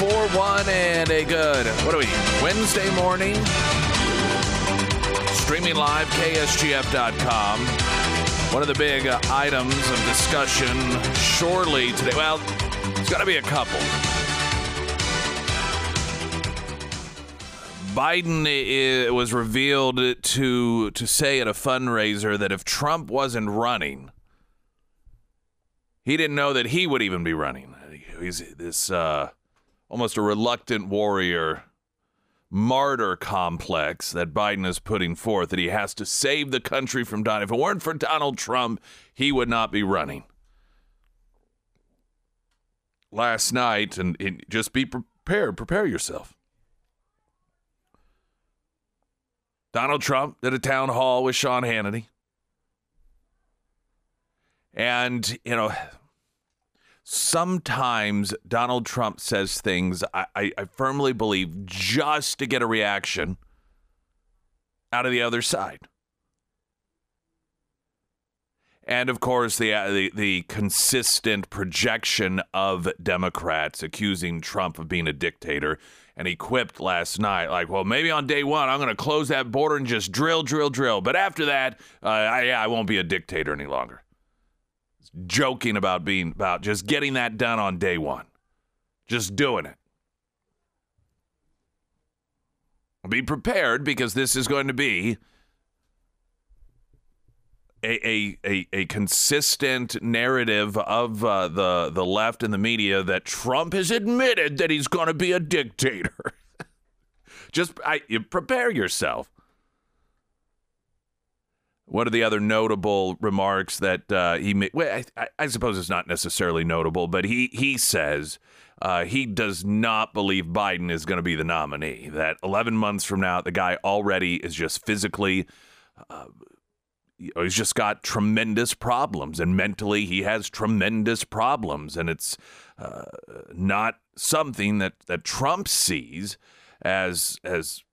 Springfield's Talk 1041 and a good, what are we, Wednesday morning? Streaming live, ksgf.com. One of the big uh, items of discussion, surely today, well, it's got to be a couple. Biden was revealed to to say at a fundraiser that if Trump wasn't running, he didn't know that he would even be running. He's this uh, almost a reluctant warrior martyr complex that Biden is putting forth that he has to save the country from Donald. If it weren't for Donald Trump, he would not be running. Last night, and, and just be prepared, prepare yourself. Donald Trump did a town hall with Sean Hannity. And, you know, sometimes Donald Trump says things I, I, I firmly believe just to get a reaction out of the other side. And of course, the, uh, the the consistent projection of Democrats accusing Trump of being a dictator, and he quipped last night, like, "Well, maybe on day one I'm going to close that border and just drill, drill, drill, but after that, uh, I, I won't be a dictator any longer." Joking about being about just getting that done on day one, just doing it. Be prepared because this is going to be a, a, a, a consistent narrative of uh, the the left and the media that Trump has admitted that he's going to be a dictator. Just I, you prepare yourself. What are the other notable remarks that uh, he made? Well, I, I suppose it's not necessarily notable, but he he says uh, he does not believe Biden is going to be the nominee. That 11 months from now, the guy already is just physically he's just got tremendous problems and mentally he has tremendous problems and it's uh, not something that, that Trump sees as as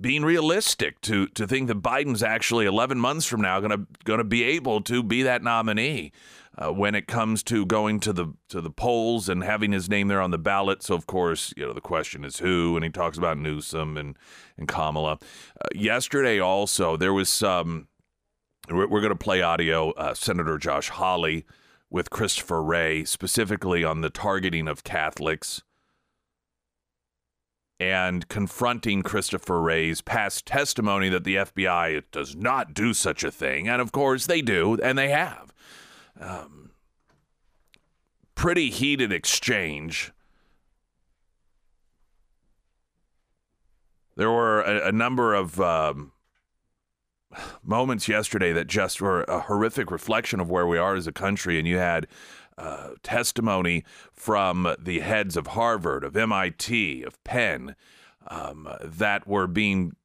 being realistic to to think that Biden's actually 11 months from now going to going to be able to be that nominee uh, when it comes to going to the to the polls and having his name there on the ballot. So of course, you know the question is who, and he talks about Newsom and and Kamala. Uh, yesterday also there was some. We're, we're going to play audio. Uh, Senator Josh Hawley with Christopher Wray specifically on the targeting of Catholics and confronting Christopher Wray's past testimony that the FBI does not do such a thing. And of course, they do, and they have. Um, pretty heated exchange. There were a, a number of um, moments yesterday that just were a horrific reflection of where we are as a country, and you had uh, testimony from the heads of Harvard, of MIT, of Penn, um, that were being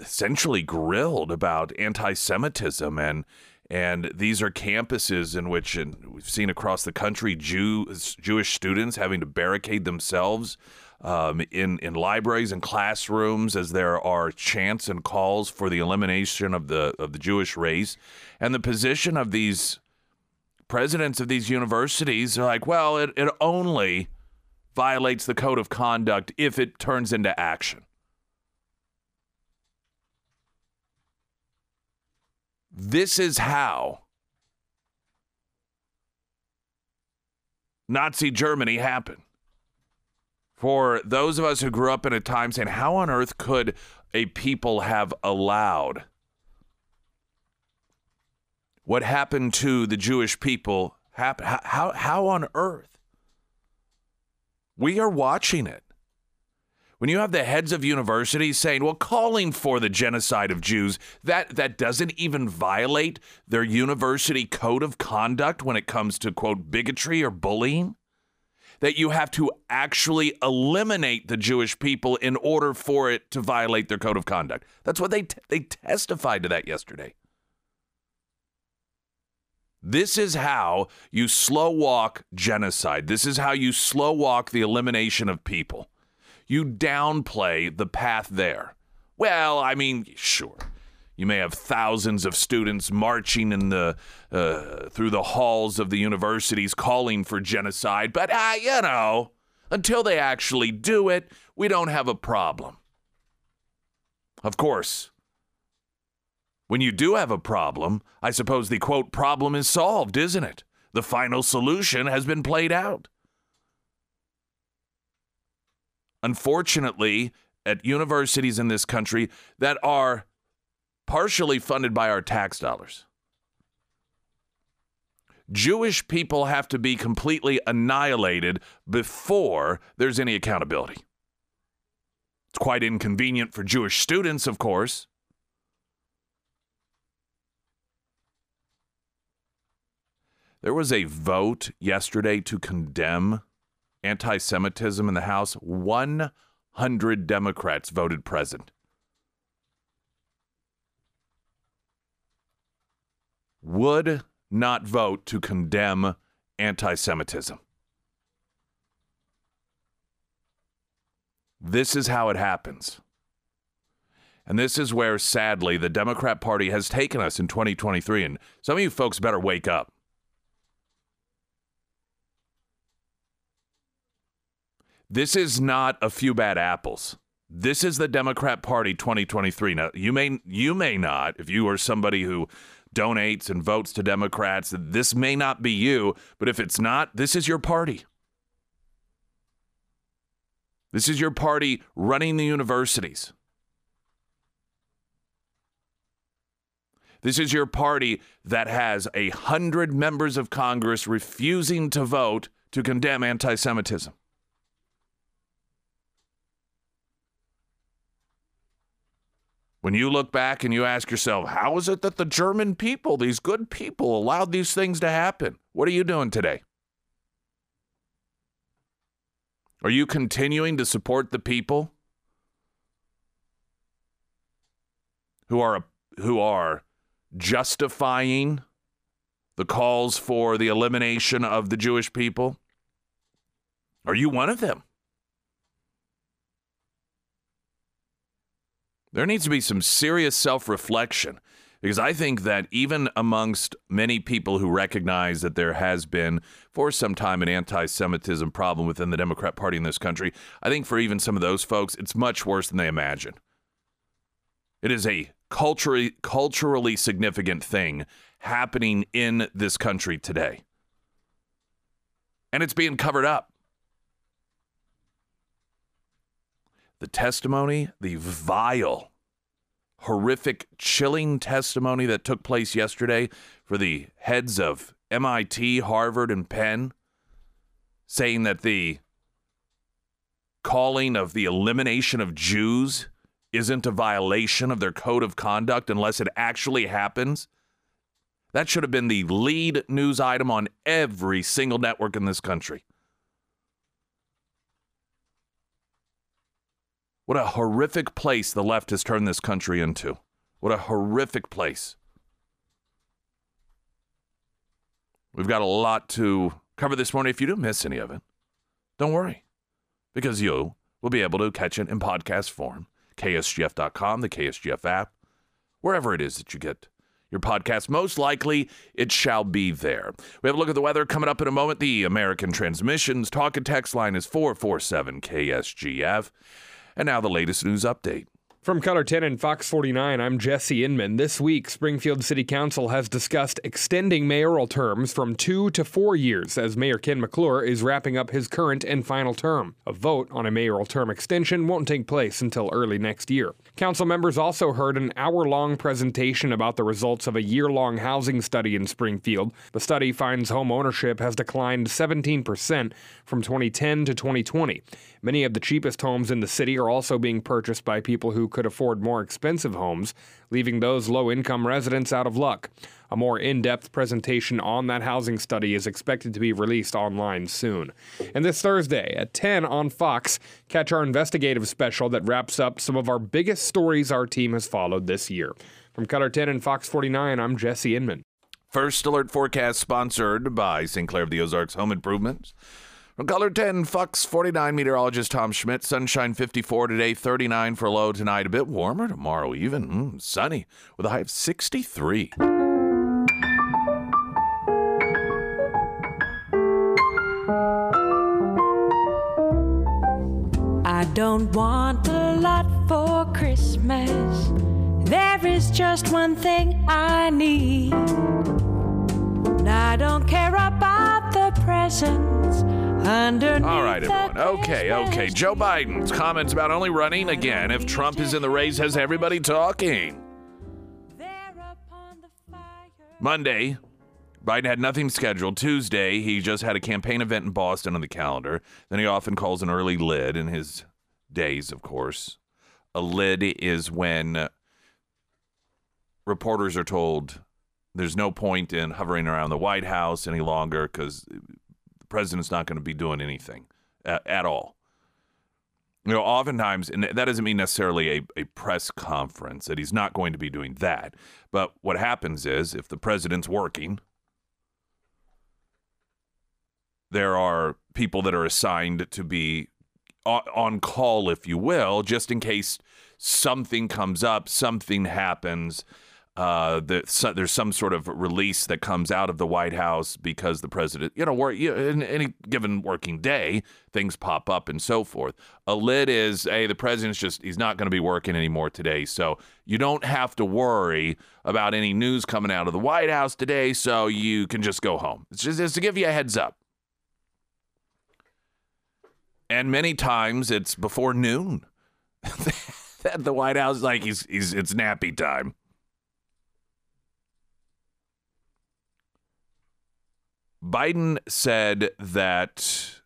essentially grilled about anti-Semitism and and these are campuses in which and we've seen across the country Jews, Jewish students having to barricade themselves um, in in libraries and classrooms as there are chants and calls for the elimination of the of the Jewish race. And the position of these presidents of these universities are like, well, it, it only violates the code of conduct if it turns into action. This is how Nazi Germany happened. For those of us who grew up in a time saying, how on earth could a people have allowed what happened to the Jewish people? How, how, how on earth? We are watching it. When you have the heads of universities saying, well, calling for the genocide of Jews, that, that doesn't even violate their university code of conduct when it comes to, quote, bigotry or bullying? That you have to actually eliminate the Jewish people in order for it to violate their code of conduct. That's what they, t- they testified to that yesterday. This is how you slow walk genocide. This is how you slow walk the elimination of people you downplay the path there. Well, I mean, sure. You may have thousands of students marching in the uh, through the halls of the universities calling for genocide, but uh, you know, until they actually do it, we don't have a problem. Of course, when you do have a problem, I suppose the quote problem is solved, isn't it? The final solution has been played out. Unfortunately, at universities in this country that are partially funded by our tax dollars, Jewish people have to be completely annihilated before there's any accountability. It's quite inconvenient for Jewish students, of course. There was a vote yesterday to condemn anti Semitism in the House. 100 Democrats voted present. Would not vote to condemn anti Semitism. This is how it happens. And this is where, sadly, the Democrat Party has taken us in 2023. And some of you folks better wake up. This is not a few bad apples. This is the Democrat Party 2023. Now, you may you may not, if you are somebody who donates and votes to Democrats, this may not be you, but if it's not, this is your party. This is your party running the universities. This is your party that has a hundred members of Congress refusing to vote to condemn anti Semitism. When you look back and you ask yourself, how is it that the German people, these good people, allowed these things to happen? What are you doing today? Are you continuing to support the people who are who are justifying the calls for the elimination of the Jewish people? Are you one of them? There needs to be some serious self reflection because I think that even amongst many people who recognize that there has been for some time an anti Semitism problem within the Democrat Party in this country, I think for even some of those folks, it's much worse than they imagine. It is a culturally, culturally significant thing happening in this country today. And it's being covered up. The testimony, the vile, horrific, chilling testimony that took place yesterday for the heads of MIT, Harvard, and Penn, saying that the calling of the elimination of Jews isn't a violation of their code of conduct unless it actually happens. That should have been the lead news item on every single network in this country. What a horrific place the left has turned this country into. What a horrific place. We've got a lot to cover this morning. If you do miss any of it, don't worry, because you will be able to catch it in podcast form. KSGF.com, the KSGF app, wherever it is that you get your podcast. Most likely, it shall be there. We have a look at the weather coming up in a moment. The American Transmissions talk and text line is 447 KSGF. And now the latest news update. From KOLR 10 and Fox 49, I'm Jesse Inman. This week, Springfield City Council has discussed extending mayoral terms from two to four years as Mayor Ken McClure is wrapping up his current and final term. A vote on a mayoral term extension won't take place until early next year. Council members also heard an hour long presentation about the results of a year long housing study in Springfield. The study finds home ownership has declined 17% from 2010 to 2020. Many of the cheapest homes in the city are also being purchased by people who could afford more expensive homes, leaving those low income residents out of luck. A more in depth presentation on that housing study is expected to be released online soon. And this Thursday at 10 on Fox, catch our investigative special that wraps up some of our biggest stories our team has followed this year. From KOLR 10 and Fox 49, I'm Jesse Inman. First Alert Forecast sponsored by St. Clair of the Ozarks Home Improvements. From KOLR 10, Fox 49 meteorologist Tom Schmidt. Sunshine 54 today, 39 for low tonight. A bit warmer tomorrow, even. Mm, sunny with a high of 63. I don't want a lot for Christmas. There is just one thing I need. I don't care about the presents underneath. All right, everyone. Okay, okay. Joe. Biden's comments about only running again if Trump is in the race has everybody talking. There upon the fire. Monday, Biden had nothing scheduled. Tuesday, he just had a campaign event in Boston on the calendar. Then he often calls an early lid in his days, of course. A lid is when reporters are told there's no point in hovering around the White House any longer because the president's not going to be doing anything at, at all. You know, oftentimes, and that doesn't mean necessarily a, a press conference, that he's not going to be doing that. But what happens is if the president's working, there are people that are assigned to be o- on call, if you will, just in case something comes up, something happens. Uh, that so, there's some sort of release that comes out of the White House because the president, you know, you, in any given working day, things pop up and so forth. A lid is, hey, the president's just, he's not going to be working anymore today. So you don't have to worry about any news coming out of the White House today. So you can just go home. It's just, it's to give you a heads up. And many times it's before noon. that the White House like he's he's it's nappy time. Biden said that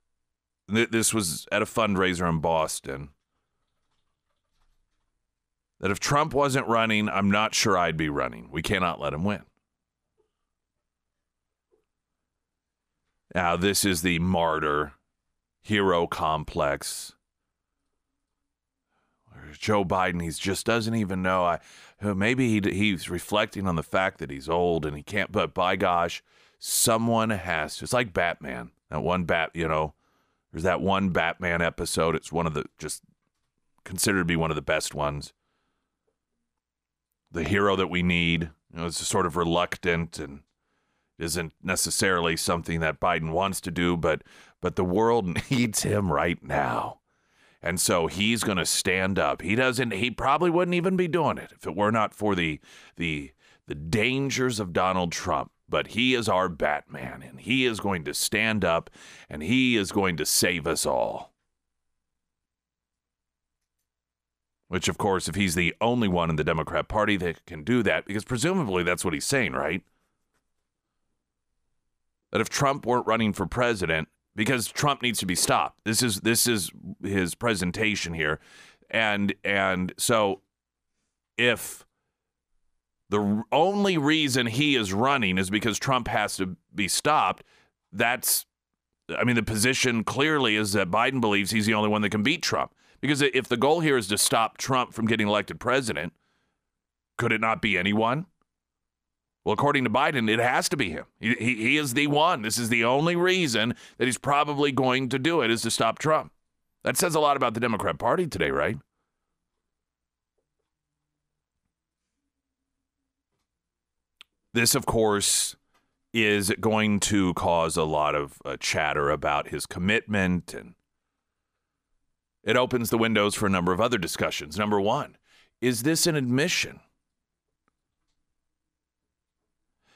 th- this was at a fundraiser in Boston. That if Trump wasn't running, I'm not sure I'd be running. We cannot let him win. Now, this is the martyr hero complex. Joe Biden, he just doesn't even know. I maybe he he's reflecting on the fact that he's old and he can't. But by gosh, someone has to. It's like Batman. That one bat, you know. There's that one Batman episode. It's one of the just considered to be one of the best ones. The hero that we need. You know, it's sort of reluctant and isn't necessarily something that Biden wants to do, but but the world needs him right now. And so he's going to stand up. He doesn't he probably wouldn't even be doing it if it were not for the the the dangers of Donald Trump. But he is our Batman and he is going to stand up and he is going to save us all. Which of course if he's the only one in the Democrat Party that can do that because presumably that's what he's saying, right? that if Trump weren't running for president, because Trump needs to be stopped. This is this is his presentation here, and and so if the only reason he is running is because Trump has to be stopped, that's I mean the position clearly is that Biden believes he's the only one that can beat Trump. Because if the goal here is to stop Trump from getting elected president, could it not be anyone? Well, according to Biden, it has to be him. He, he, he is the one. This is the only reason that he's probably going to do it is to stop Trump. That says a lot about the Democrat Party today, right? This, of course, is going to cause a lot of uh, chatter about his commitment and it opens the windows for a number of other discussions. Number one, is this an admission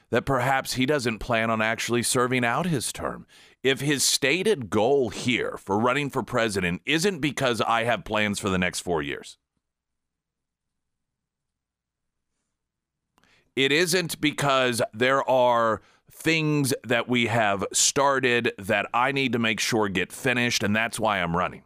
that perhaps he doesn't plan on actually serving out his term. If his stated goal here for running for president isn't because I have plans for the next four years, it isn't because there are things that we have started that I need to make sure get finished, and that's why I'm running.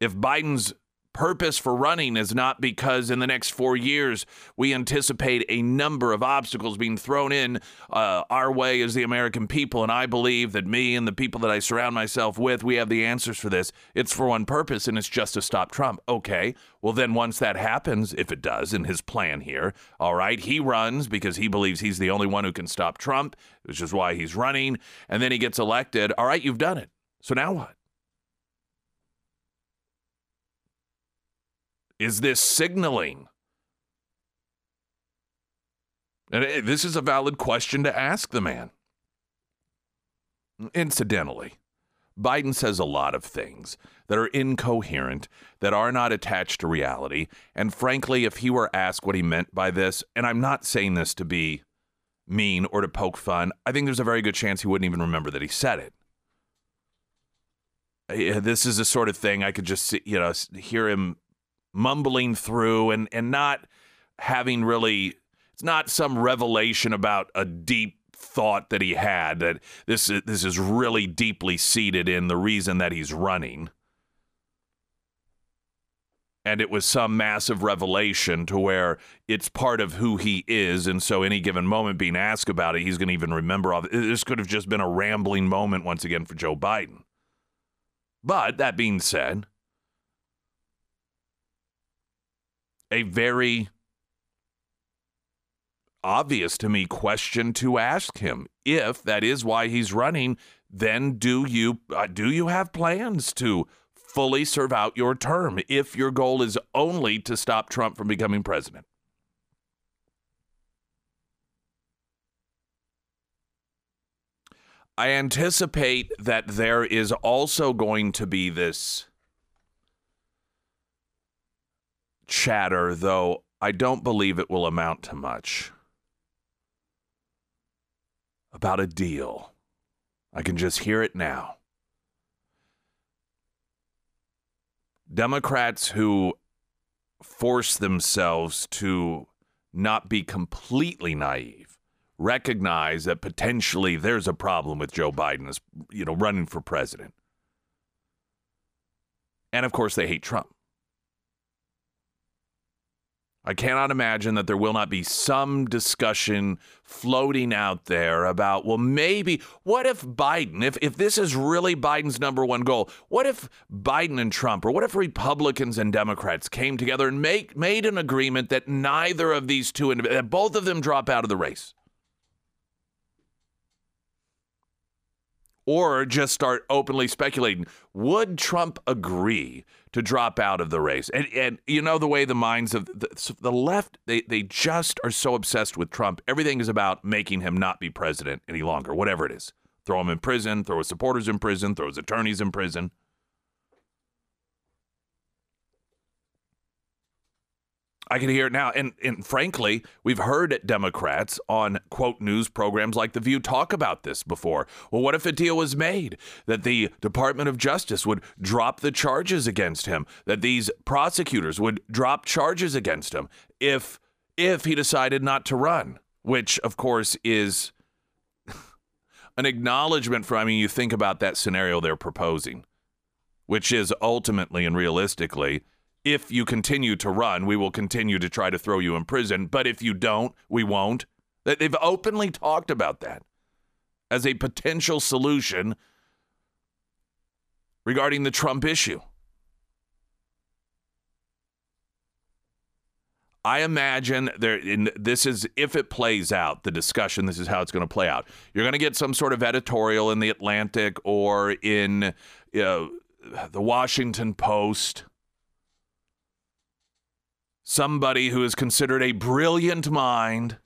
If Biden's purpose for running is not because in the next four years we anticipate a number of obstacles being thrown in uh, our way as the American people. And I believe that me and the people that I surround myself with, we have the answers for this. It's for one purpose, and it's just to stop Trump. Okay. Well, then once that happens, if it does in his plan here, all right, he runs because he believes he's the only one who can stop Trump, which is why he's running. And then he gets elected. All right, you've done it. So now what? Is this signaling? And eh, this is a valid question to ask the man. Incidentally, Biden says a lot of things that are incoherent, that are not attached to reality. And frankly, if he were asked what he meant by this, and I'm not saying this to be mean or to poke fun, I think there's a very good chance he wouldn't even remember that he said it. Eh, this is the sort of thing I could just you know hear him mumbling through and and not having really it's not some revelation about a deep thought that he had that this is, this is really deeply seated in the reason that he's running. And it was some massive revelation to where it's part of who he is and so any given moment being asked about it he's going to even remember all this could have just been a rambling moment once again for Joe Biden. But that being said a very obvious to me question to ask him. If that is why he's running, then do you uh, do you have plans to fully serve out your term if your goal is only to stop Trump from becoming president? I anticipate that there is also going to be this chatter, though I don't believe it will amount to much, about a deal. I can just hear it now. Democrats who force themselves to not be completely naive recognize that potentially there's a problem with Joe Biden as you know running for president. And of course they hate Trump. I cannot imagine that there will not be some discussion floating out there about, well, maybe, what if Biden, if, if this is really Biden's number one goal, what if Biden and Trump, or what if Republicans and Democrats came together and make, made an agreement that neither of these two, that both of them drop out of the race? or just start openly speculating would Trump agree to drop out of the race? And, and you know the way the minds of the, the left they, they just are so obsessed with Trump. Everything is about making him not be president any longer, whatever it is. Throw him in prison, throw his supporters in prison, throw his attorneys in prison. I can hear it now. And, and frankly, we've heard Democrats on quote news programs like The View talk about this before. Well, what if a deal was made that the Department of Justice would drop the charges against him, that these prosecutors would drop charges against him if if he decided not to run, which of course is an acknowledgement for I mean, you think about that scenario they're proposing, which is ultimately and realistically if you continue to run, we will continue to try to throw you in prison. But if you don't, we won't. They've openly talked about that as a potential solution regarding the Trump issue. I imagine there. This is if it plays out. The discussion. This is how it's going to play out. You're going to get some sort of editorial in the Atlantic or in you know, the Washington Post somebody who is considered a brilliant mind,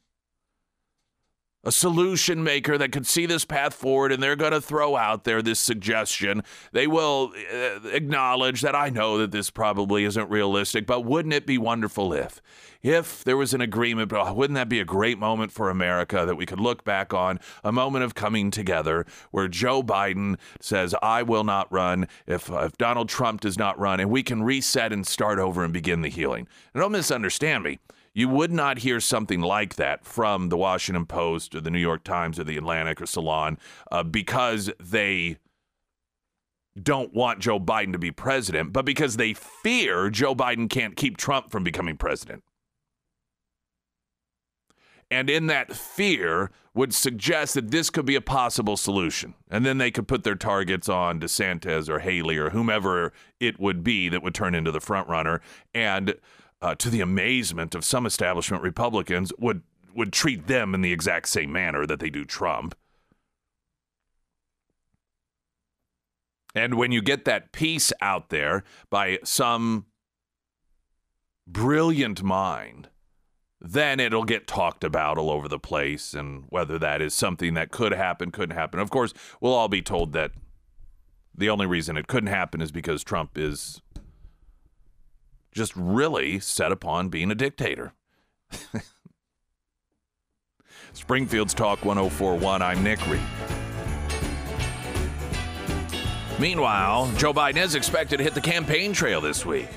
a solution maker that could see this path forward, and they're going to throw out there this suggestion. They will uh, acknowledge that I know that this probably isn't realistic, but wouldn't it be wonderful if? if there was an agreement, but wouldn't that be a great moment for America that we could look back on a moment of coming together where Joe Biden says, I will not run if, if Donald Trump does not run, and we can reset and start over and begin the healing. And don't misunderstand me. You would not hear something like that from the Washington Post or the New York Times or the Atlantic or Salon uh, because they don't want Joe Biden to be president, but because they fear Joe Biden can't keep Trump from becoming president. And in that fear would suggest that this could be a possible solution. And then they could put their targets on DeSantis or Haley or whomever it would be that would turn into the front runner. And uh, to the amazement of some establishment Republicans, would would treat them in the exact same manner that they do Trump. And when you get that piece out there by some brilliant mind, then it'll get talked about all over the place and whether that is something that could happen, couldn't happen. Of course, we'll all be told that the only reason it couldn't happen is because Trump is just really set upon being a dictator. Springfield's Talk 1041. I'm Nick Reed. Meanwhile, Joe Biden is expected to hit the campaign trail this week.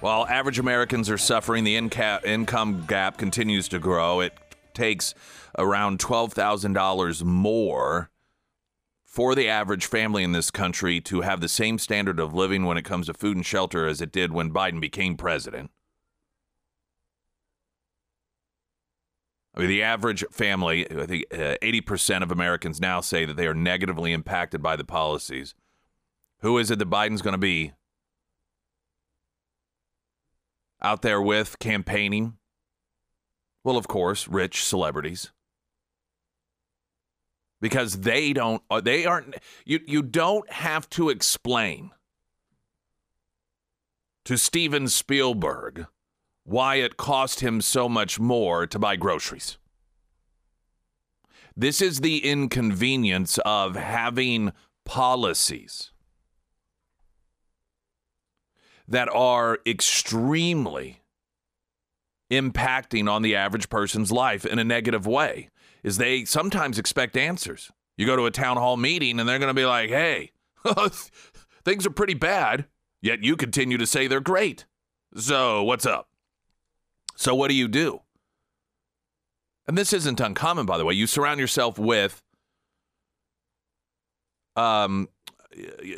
While average Americans are suffering, the income gap continues to grow. It takes around $12,000 more for the average family in this country to have the same standard of living when it comes to food and shelter as it did when Biden became president. I mean, the average family, I think uh, 80% of Americans now say that they are negatively impacted by the policies. Who is it that Biden's going to be out there with campaigning? Well, of course, rich celebrities. Because they don't, uh, they aren't, you, you don't have to explain to Steven Spielberg why it cost him so much more to buy groceries. This is the inconvenience of having policies that are extremely impacting on the average person's life in a negative way is they sometimes expect answers. You go to a town hall meeting and they're going to be like, "Hey, things are pretty bad." Yet you continue to say they're great. So, what's up? So what do you do? And this isn't uncommon, by the way. You surround yourself with um,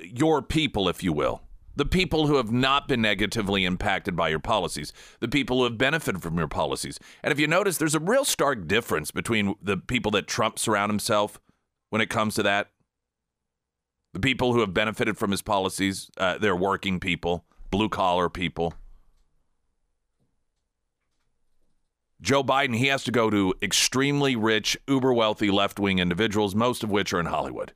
your people, if you will, the people who have not been negatively impacted by your policies, the people who have benefited from your policies. And if you notice, there's a real stark difference between the people that Trump surround himself when it comes to that. The people who have benefited from his policies, uh, they're working people, blue collar people. Joe Biden, he has to go to extremely rich, uber wealthy left wing individuals, most of which are in Hollywood.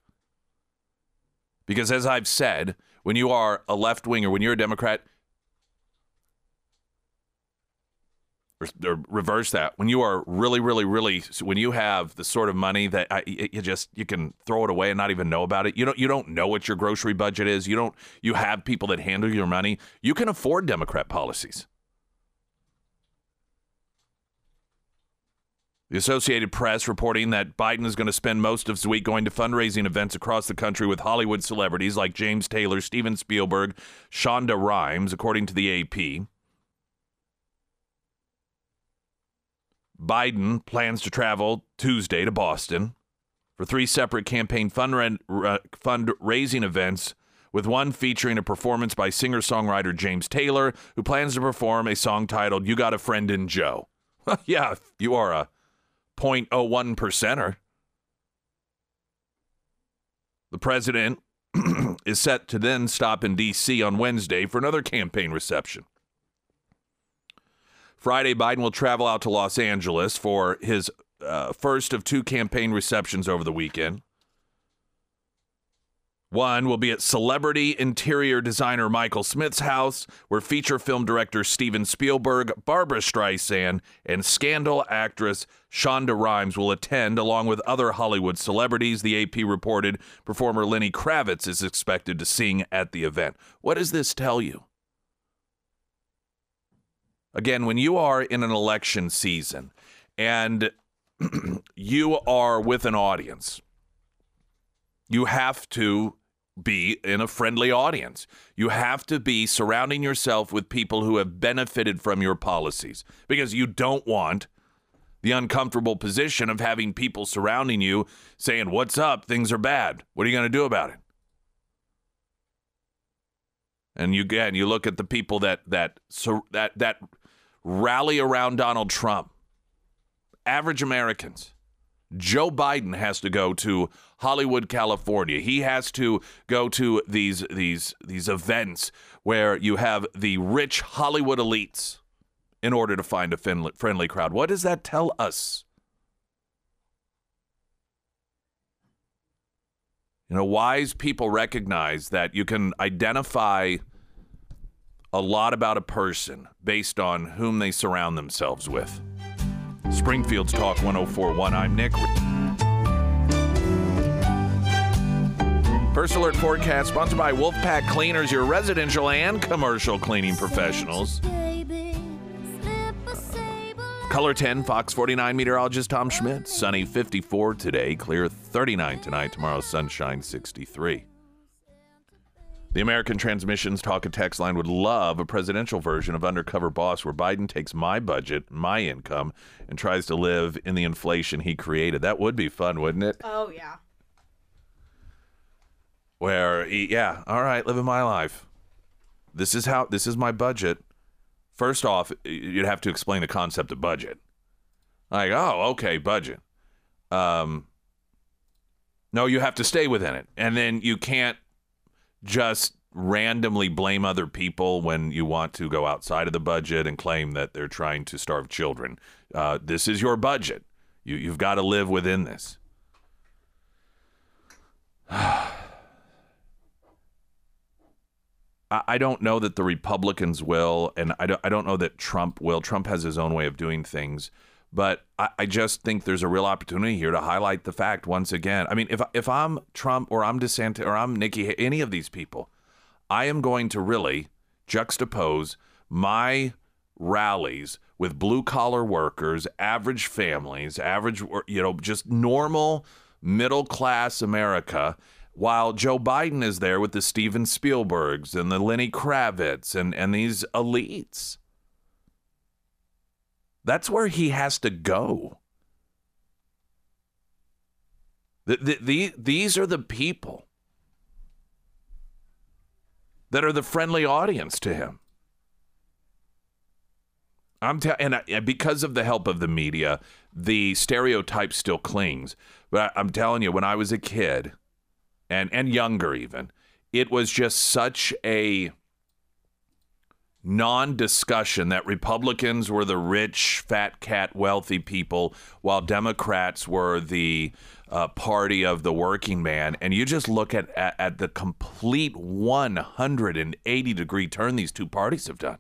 Because as I've said, when you are a left winger, when you're a Democrat, or, reverse that, when you are really, really, really, when you have the sort of money that I, you just you can throw it away and not even know about it. You don't you don't know what your grocery budget is. You don't you have people that handle your money. You can afford Democrat policies. The Associated Press reporting that Biden is going to spend most of his week going to fundraising events across the country with Hollywood celebrities like James Taylor, Steven Spielberg, Shonda Rhimes, according to the AP. Biden plans to travel Tuesday to Boston for three separate campaign uh, fundraising events, with one featuring a performance by singer songwriter James Taylor, who plans to perform a song titled You Got a Friend in Joe. yeah, you are a 0.01 percenter. The president is set to then stop in D.C. on Wednesday for another campaign reception. Friday, Biden will travel out to Los Angeles for his uh, first of two campaign receptions over the weekend. One will be at celebrity interior designer Michael Smith's house, where feature film director Steven Spielberg, Barbra Streisand, and scandal actress Shonda Rhimes will attend, along with other Hollywood celebrities. The AP reported performer Lenny Kravitz is expected to sing at the event. What does this tell you? Again, when you are in an election season and you are with an audience, you have to be in a friendly audience. You have to be surrounding yourself with people who have benefited from your policies because you don't want the uncomfortable position of having people surrounding you saying, What's up? Things are bad. What are you going to do about it? And you again, you look at the people that that that that rally around Donald Trump. Average Americans. Joe Biden has to go to Hollywood, California. He has to go to these these these events where you have the rich Hollywood elites in order to find a friendly crowd. What does that tell us? You know, wise people recognize that you can identify a lot about a person based on whom they surround themselves with. Springfield's Talk 1041. I'm Nick. First Alert Forecast sponsored by Wolfpack Cleaners, your residential and commercial cleaning professionals. KOLR 10, Fox 49 meteorologist Tom Schmidt. Sunny 54 today, clear 39 tonight. Tomorrow, sunshine 63. The American Transmissions Talk and Text line would love a presidential version of Undercover Boss where Biden takes my budget, my income, and tries to live in the inflation he created. That would be fun, wouldn't it? Oh, yeah. Where, he, yeah, all right, living my life. This is how, this is my budget. First off, you'd have to explain the concept of budget. Like, oh, okay, budget. Um, no, you have to stay within it. And then you can't just randomly blame other people when you want to go outside of the budget and claim that they're trying to starve children. Uh, this is your budget. You, you've got to live within this. I don't know that the Republicans will, and I don't, I don't know that Trump will. Trump has his own way of doing things. But I, I, just think there's a real opportunity here to highlight the fact once again. I mean, if if I'm Trump or I'm DeSantis or I'm Nikki, any of these people, I am going to really juxtapose my rallies with blue collar workers, average families, average you know, just normal middle class America. While Joe Biden is there with the Steven Spielbergs and the Lenny Kravitz and, and these elites. That's where he has to go. The, the, the, these are the people that are the friendly audience to him. I'm te- and I, because of the help of the media, the stereotype still clings. But I, I'm telling you, when I was a kid, and and younger even, it was just such a non discussion that Republicans were the rich, fat cat, wealthy people, while Democrats were the uh, party of the working man. And you just look at, at, at the complete 180 degree turn these two parties have done.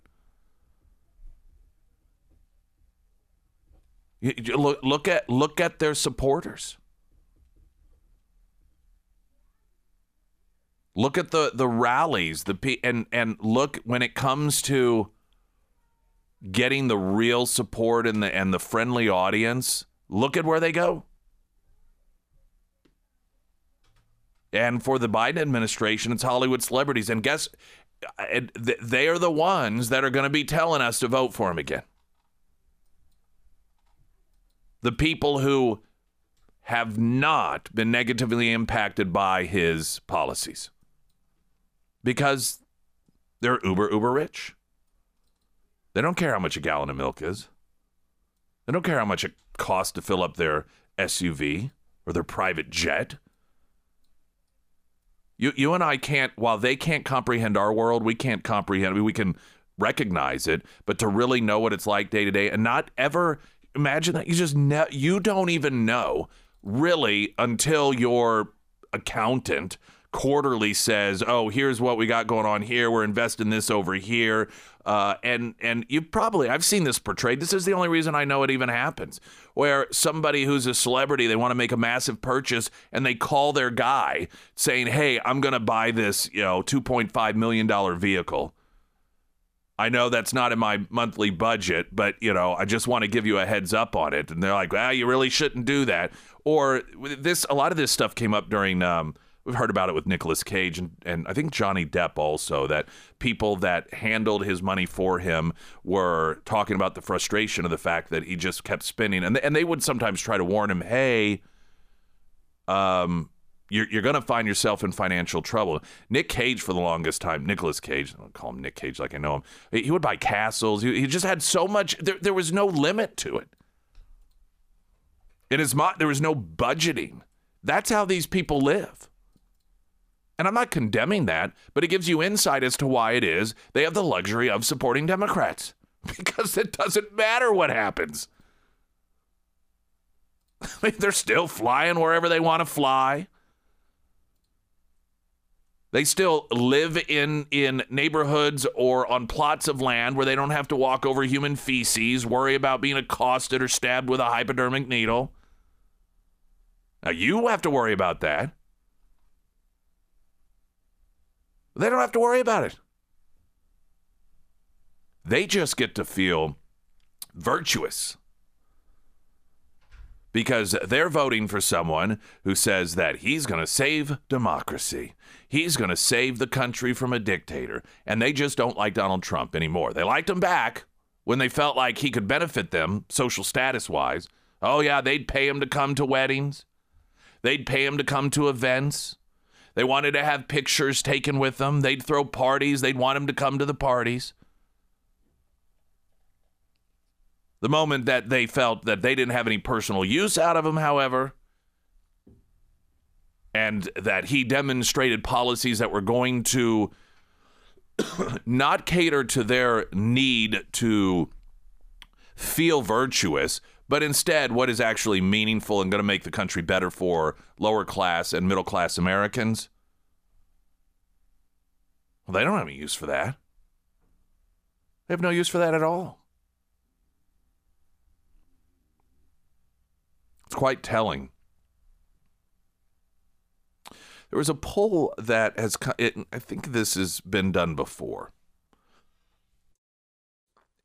Look, look at look at their supporters. Look at the the rallies, the and and look when it comes to getting the real support and the and the friendly audience. Look at where they go. And for the Biden administration, it's Hollywood celebrities. And guess they are the ones that are going to be telling us to vote for him again. The people who have not been negatively impacted by his policies because they're uber, uber rich. They don't care how much a gallon of milk is. They don't care how much it costs to fill up their SUV or their private jet. You, you and I can't, while they can't comprehend our world, we can't comprehend, I mean, we can recognize it, but to really know what it's like day to day and not ever imagine that you just, ne- you don't even know really until your accountant quarterly says, "Oh, here's what we got going on here. We're investing this over here." Uh, and and you probably I've seen this portrayed. This is the only reason I know it even happens, where somebody who's a celebrity they want to make a massive purchase and they call their guy saying, "Hey, I'm going to buy this, you know, 2.5 million dollar vehicle." I know that's not in my monthly budget, but you know, I just want to give you a heads up on it. And they're like, "Ah, you really shouldn't do that." Or this, a lot of this stuff came up during um, we've heard about it with Nicolas Cage and, and I think Johnny Depp also that people that handled his money for him were talking about the frustration of the fact that he just kept spending and and they would sometimes try to warn him, "Hey, um you're, you're going to find yourself in financial trouble. Nick Cage, for the longest time, Nicolas Cage, I don't call him Nick Cage like I know him, he would buy castles. He, he just had so much, there, there was no limit to it. In his mind, there was no budgeting. That's how these people live. And I'm not condemning that, but it gives you insight as to why it is they have the luxury of supporting Democrats. Because it doesn't matter what happens. They're still flying wherever they want to fly. They still live in, in neighborhoods or on plots of land where they don't have to walk over human feces, worry about being accosted or stabbed with a hypodermic needle. Now, you have to worry about that. They don't have to worry about it. They just get to feel virtuous because they're voting for someone who says that he's going to save democracy. He's going to save the country from a dictator. And they just don't like Donald Trump anymore. They liked him back when they felt like he could benefit them social status wise. Oh, yeah, they'd pay him to come to weddings, they'd pay him to come to events. They wanted to have pictures taken with them. They'd throw parties. They'd want him to come to the parties. The moment that they felt that they didn't have any personal use out of him, however, and that he demonstrated policies that were going to not cater to their need to feel virtuous, but instead what is actually meaningful and going to make the country better for lower class and middle class Americans. Well, they don't have any use for that. They have no use for that at all. It's quite telling. There was a poll that has, I think this has been done before.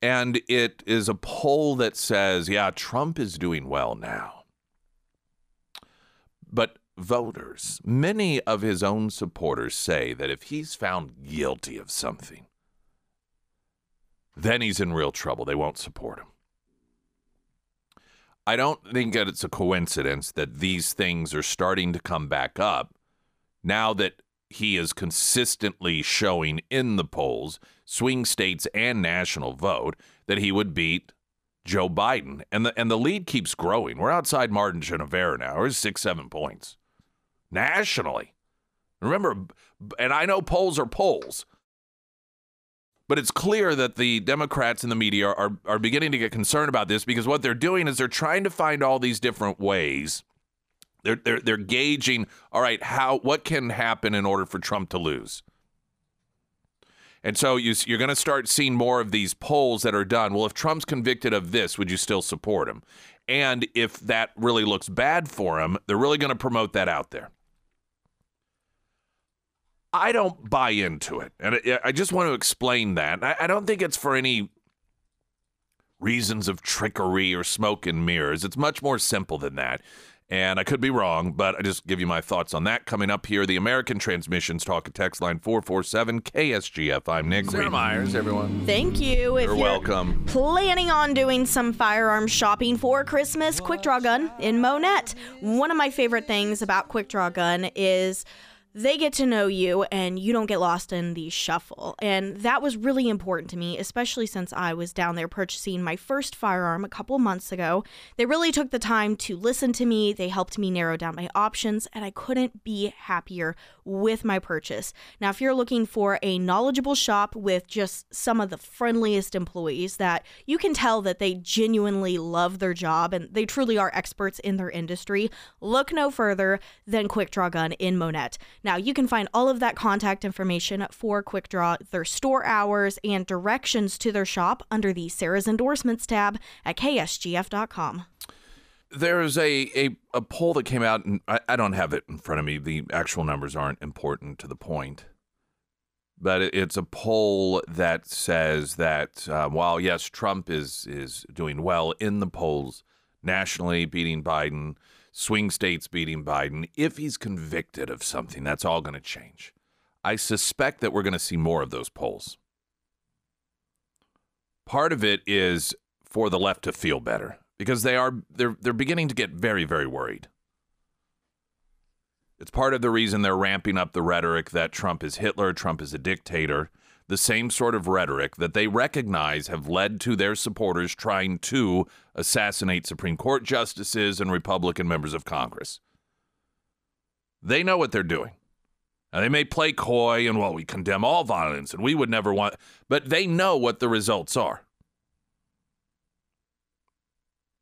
And it is a poll that says, yeah, Trump is doing well now. But voters, many of his own supporters say that if he's found guilty of something, then he's in real trouble. They won't support him. I don't think that it's a coincidence that these things are starting to come back up now that he is consistently showing in the polls, swing states and national vote, that he would beat Joe Biden. And the and the lead keeps growing. We're outside margin of error now. We're six, seven points. Nationally. Remember, and I know polls are polls, but it's clear that the Democrats and the media are, are beginning to get concerned about this because what they're doing is they're trying to find all these different ways. They're, they're, they're gauging, all right, how what can happen in order for Trump to lose? And so you, you're going to start seeing more of these polls that are done. Well, if Trump's convicted of this, would you still support him? And if that really looks bad for him, they're really going to promote that out there. I don't buy into it. And I just want to explain that. I don't think it's for any reasons of trickery or smoke and mirrors. It's much more simple than that. And I could be wrong, but I just give you my thoughts on that coming up here. The American Transmissions Talk and Text Line 447 KSGF. I'm Nick. Sarah Myers, everyone. Thank you. If you're, you're welcome. Planning on doing some firearm shopping for Christmas, Quick Draw Gun in Monett. One of my favorite things about Quick Draw Gun is they get to know you and you don't get lost in the shuffle. And that was really important to me, especially since I was down there purchasing my first firearm a couple months ago. They really took the time to listen to me, they helped me narrow down my options, and I couldn't be happier with my purchase. Now, if you're looking for a knowledgeable shop with just some of the friendliest employees that you can tell that they genuinely love their job and they truly are experts in their industry, look no further than Quick Draw Gun in Monett. Now, you can find all of that contact information for QuickDraw, their store hours, and directions to their shop under the Sarah's Endorsements tab at ksgf.com. There's a, a, a poll that came out, and I, I don't have it in front of me. The actual numbers aren't important to the point. But it's a poll that says that uh, while, yes, Trump is, is doing well in the polls nationally, beating Biden, swing states beating Biden. If he's convicted of something, that's all going to change. I suspect that we're going to see more of those polls. Part of it is for the left to feel better because they are they're they're beginning to get very very worried. It's part of the reason they're ramping up the rhetoric that Trump is Hitler, Trump is a dictator. The same sort of rhetoric that they recognize have led to their supporters trying to assassinate Supreme Court justices and Republican members of Congress. They know what they're doing. Now, they may play coy and, well, we condemn all violence and we would never want, but they know what the results are.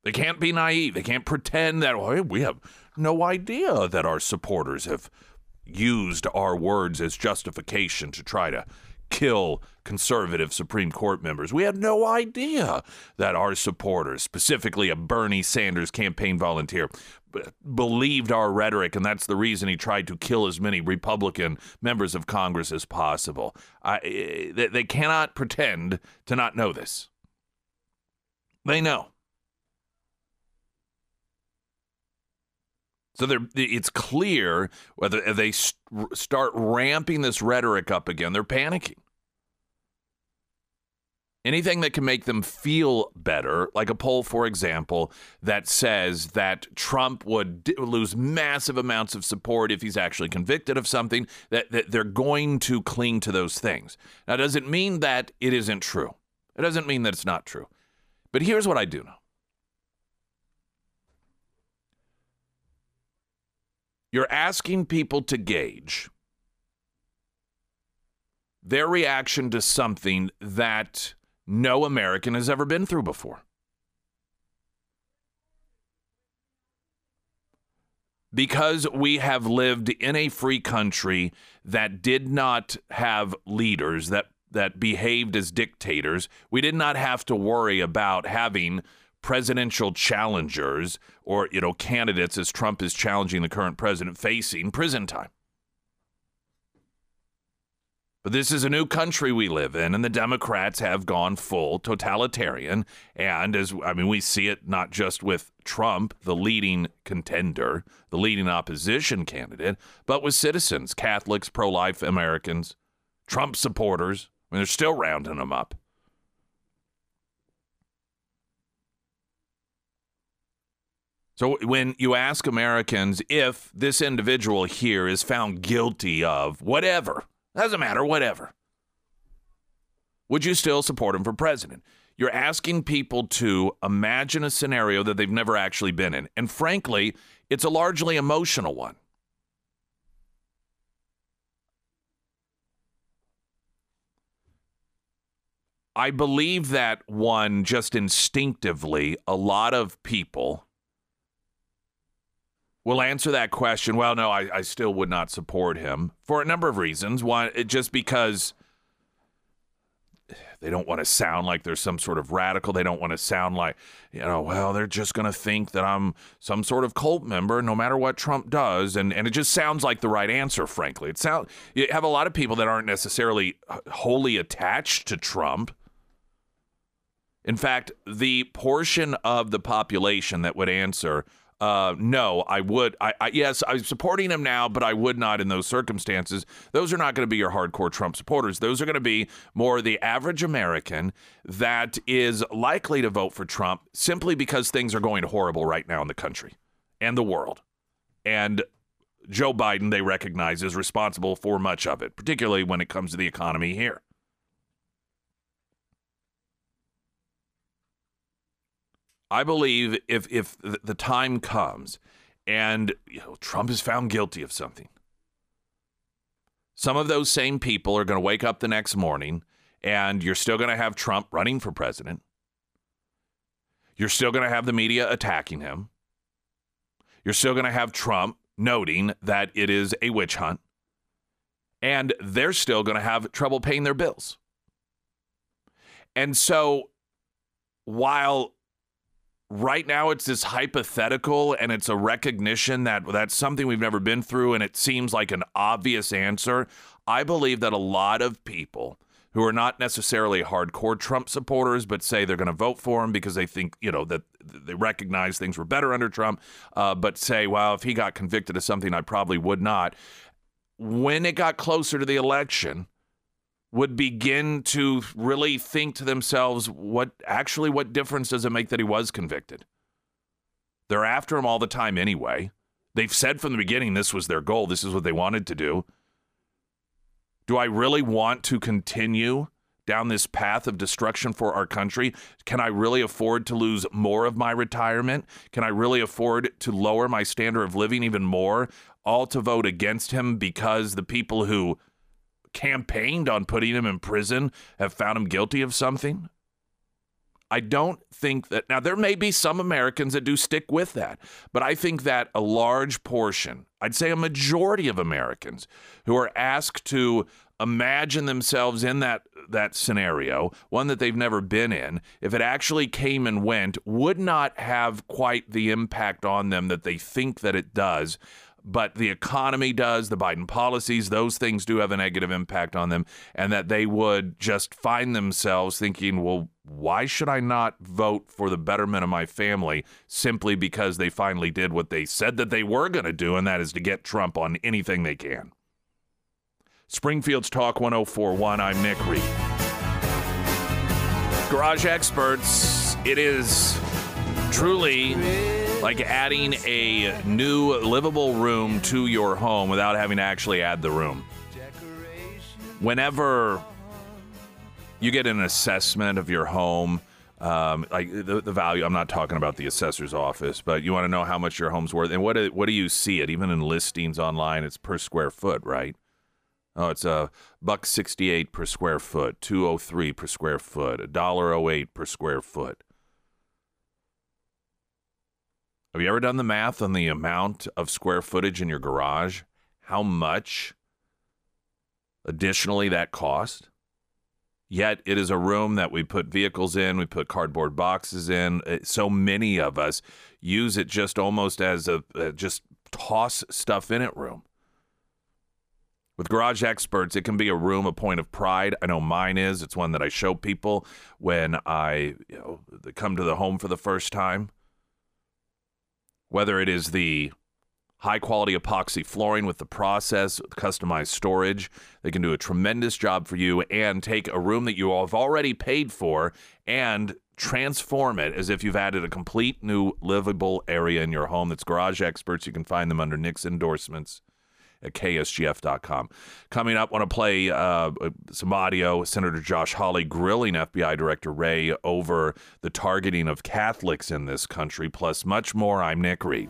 They can't be naive. They can't pretend that well, we have no idea that our supporters have used our words as justification to try to kill conservative Supreme Court members. We had no idea that our supporters, specifically a Bernie Sanders campaign volunteer, b- believed our rhetoric, and that's the reason he tried to kill as many Republican members of Congress as possible. I, eh, they, they cannot pretend to not know this. They know. So it's clear whether they st- start ramping this rhetoric up again, they're panicking. Anything that can make them feel better, like a poll, for example, that says that Trump would d- lose massive amounts of support if he's actually convicted of something, that, that they're going to cling to those things. Now, does it mean that it isn't true? It doesn't mean that it's not true. But here's what I do know You're asking people to gauge their reaction to something that no American has ever been through before. Because we have lived in a free country that did not have leaders that, that behaved as dictators, we did not have to worry about having presidential challengers or you know candidates as Trump is challenging the current president facing prison time. But this is a new country we live in, and the Democrats have gone full totalitarian. And as I mean, we see it not just with Trump, the leading contender, the leading opposition candidate, but with citizens, Catholics, pro life Americans, Trump supporters. I mean, they're still rounding them up. So when you ask Americans if this individual here is found guilty of whatever, doesn't matter, whatever, would you still support him for president? You're asking people to imagine a scenario that they've never actually been in. And frankly, it's a largely emotional one. I believe that one, just instinctively, a lot of people will answer that question. Well, no, I, I still would not support him for a number of reasons. One, just because they don't want to sound like they're some sort of radical. They don't want to sound like, you know, well, they're just going to think that I'm some sort of cult member no matter what Trump does. And, and it just sounds like the right answer, frankly. It sound, you have a lot of people that aren't necessarily uh, wholly attached to Trump. In fact, the portion of the population that would answer, uh, no, I would. I, I, yes, I'm supporting him now, but I would not in those circumstances. Those are not going to be your hardcore Trump supporters. Those are going to be more the average American that is likely to vote for Trump simply because things are going horrible right now in the country and the world. And Joe Biden, they recognize, is responsible for much of it, particularly when it comes to the economy here. I believe if if the time comes and you know, Trump is found guilty of something, some of those same people are going to wake up the next morning and you're still going to have Trump running for president. You're still going to have the media attacking him. You're still going to have Trump noting that it is a witch hunt. And they're still going to have trouble paying their bills. And so while right now it's this hypothetical and it's a recognition that that's something we've never been through and it seems like an obvious answer. I believe that a lot of people who are not necessarily hardcore Trump supporters, but say they're going to vote for him because they think, you know, that they recognize things were better under Trump, uh, but say, well, if he got convicted of something, I probably would not. When it got closer to the election, would begin to really think to themselves, what actually, what difference does it make that he was convicted? They're after him all the time anyway. They've said from the beginning this was their goal, this is what they wanted to do. Do I really want to continue down this path of destruction for our country? Can I really afford to lose more of my retirement? Can I really afford to lower my standard of living even more? All to vote against him because the people who campaigned on putting him in prison have found him guilty of something? I don't think that now there may be some Americans that do stick with that, but I think that a large portion, I'd say a majority of Americans who are asked to imagine themselves in that that scenario, one that they've never been in, if it actually came and went, would not have quite the impact on them that they think that it does but the economy does, the Biden policies, those things do have a negative impact on them, and that they would just find themselves thinking, well, why should I not vote for the betterment of my family simply because they finally did what they said that they were going to do, and that is to get Trump on anything they can? Springfield's Talk 1041, I'm Nick Reed. Garage Experts, it is truly like adding a new livable room to your home without having to actually add the room. Whenever you get an assessment of your home, um, like the, the value, I'm not talking about the assessor's office, but you want to know how much your home's worth. And what do, what do you see it? Even in listings online, it's per square foot, right? Oh, it's a buck 68 per square foot, 203 per square foot, a dollar 08 per square foot. Have you ever done the math on the amount of square footage in your garage? How much additionally that cost? Yet it is a room that we put vehicles in, we put cardboard boxes in. Uh, so many of us use it just almost as a, a just toss stuff in it room. With garage experts, it can be a room, a point of pride. I know mine is. It's one that I show people when I you know, come to the home for the first time whether it is the high quality epoxy flooring with the process, customized storage. They can do a tremendous job for you and take a room that you have already paid for and transform it as if you've added a complete new livable area in your home. That's Garage Experts. You can find them under Nick's endorsements at ksgf.com. Coming up, want to play uh, some audio. Senator Josh Hawley grilling FBI Director Wray over the targeting of Catholics in this country, plus much more. I'm Nick Reed.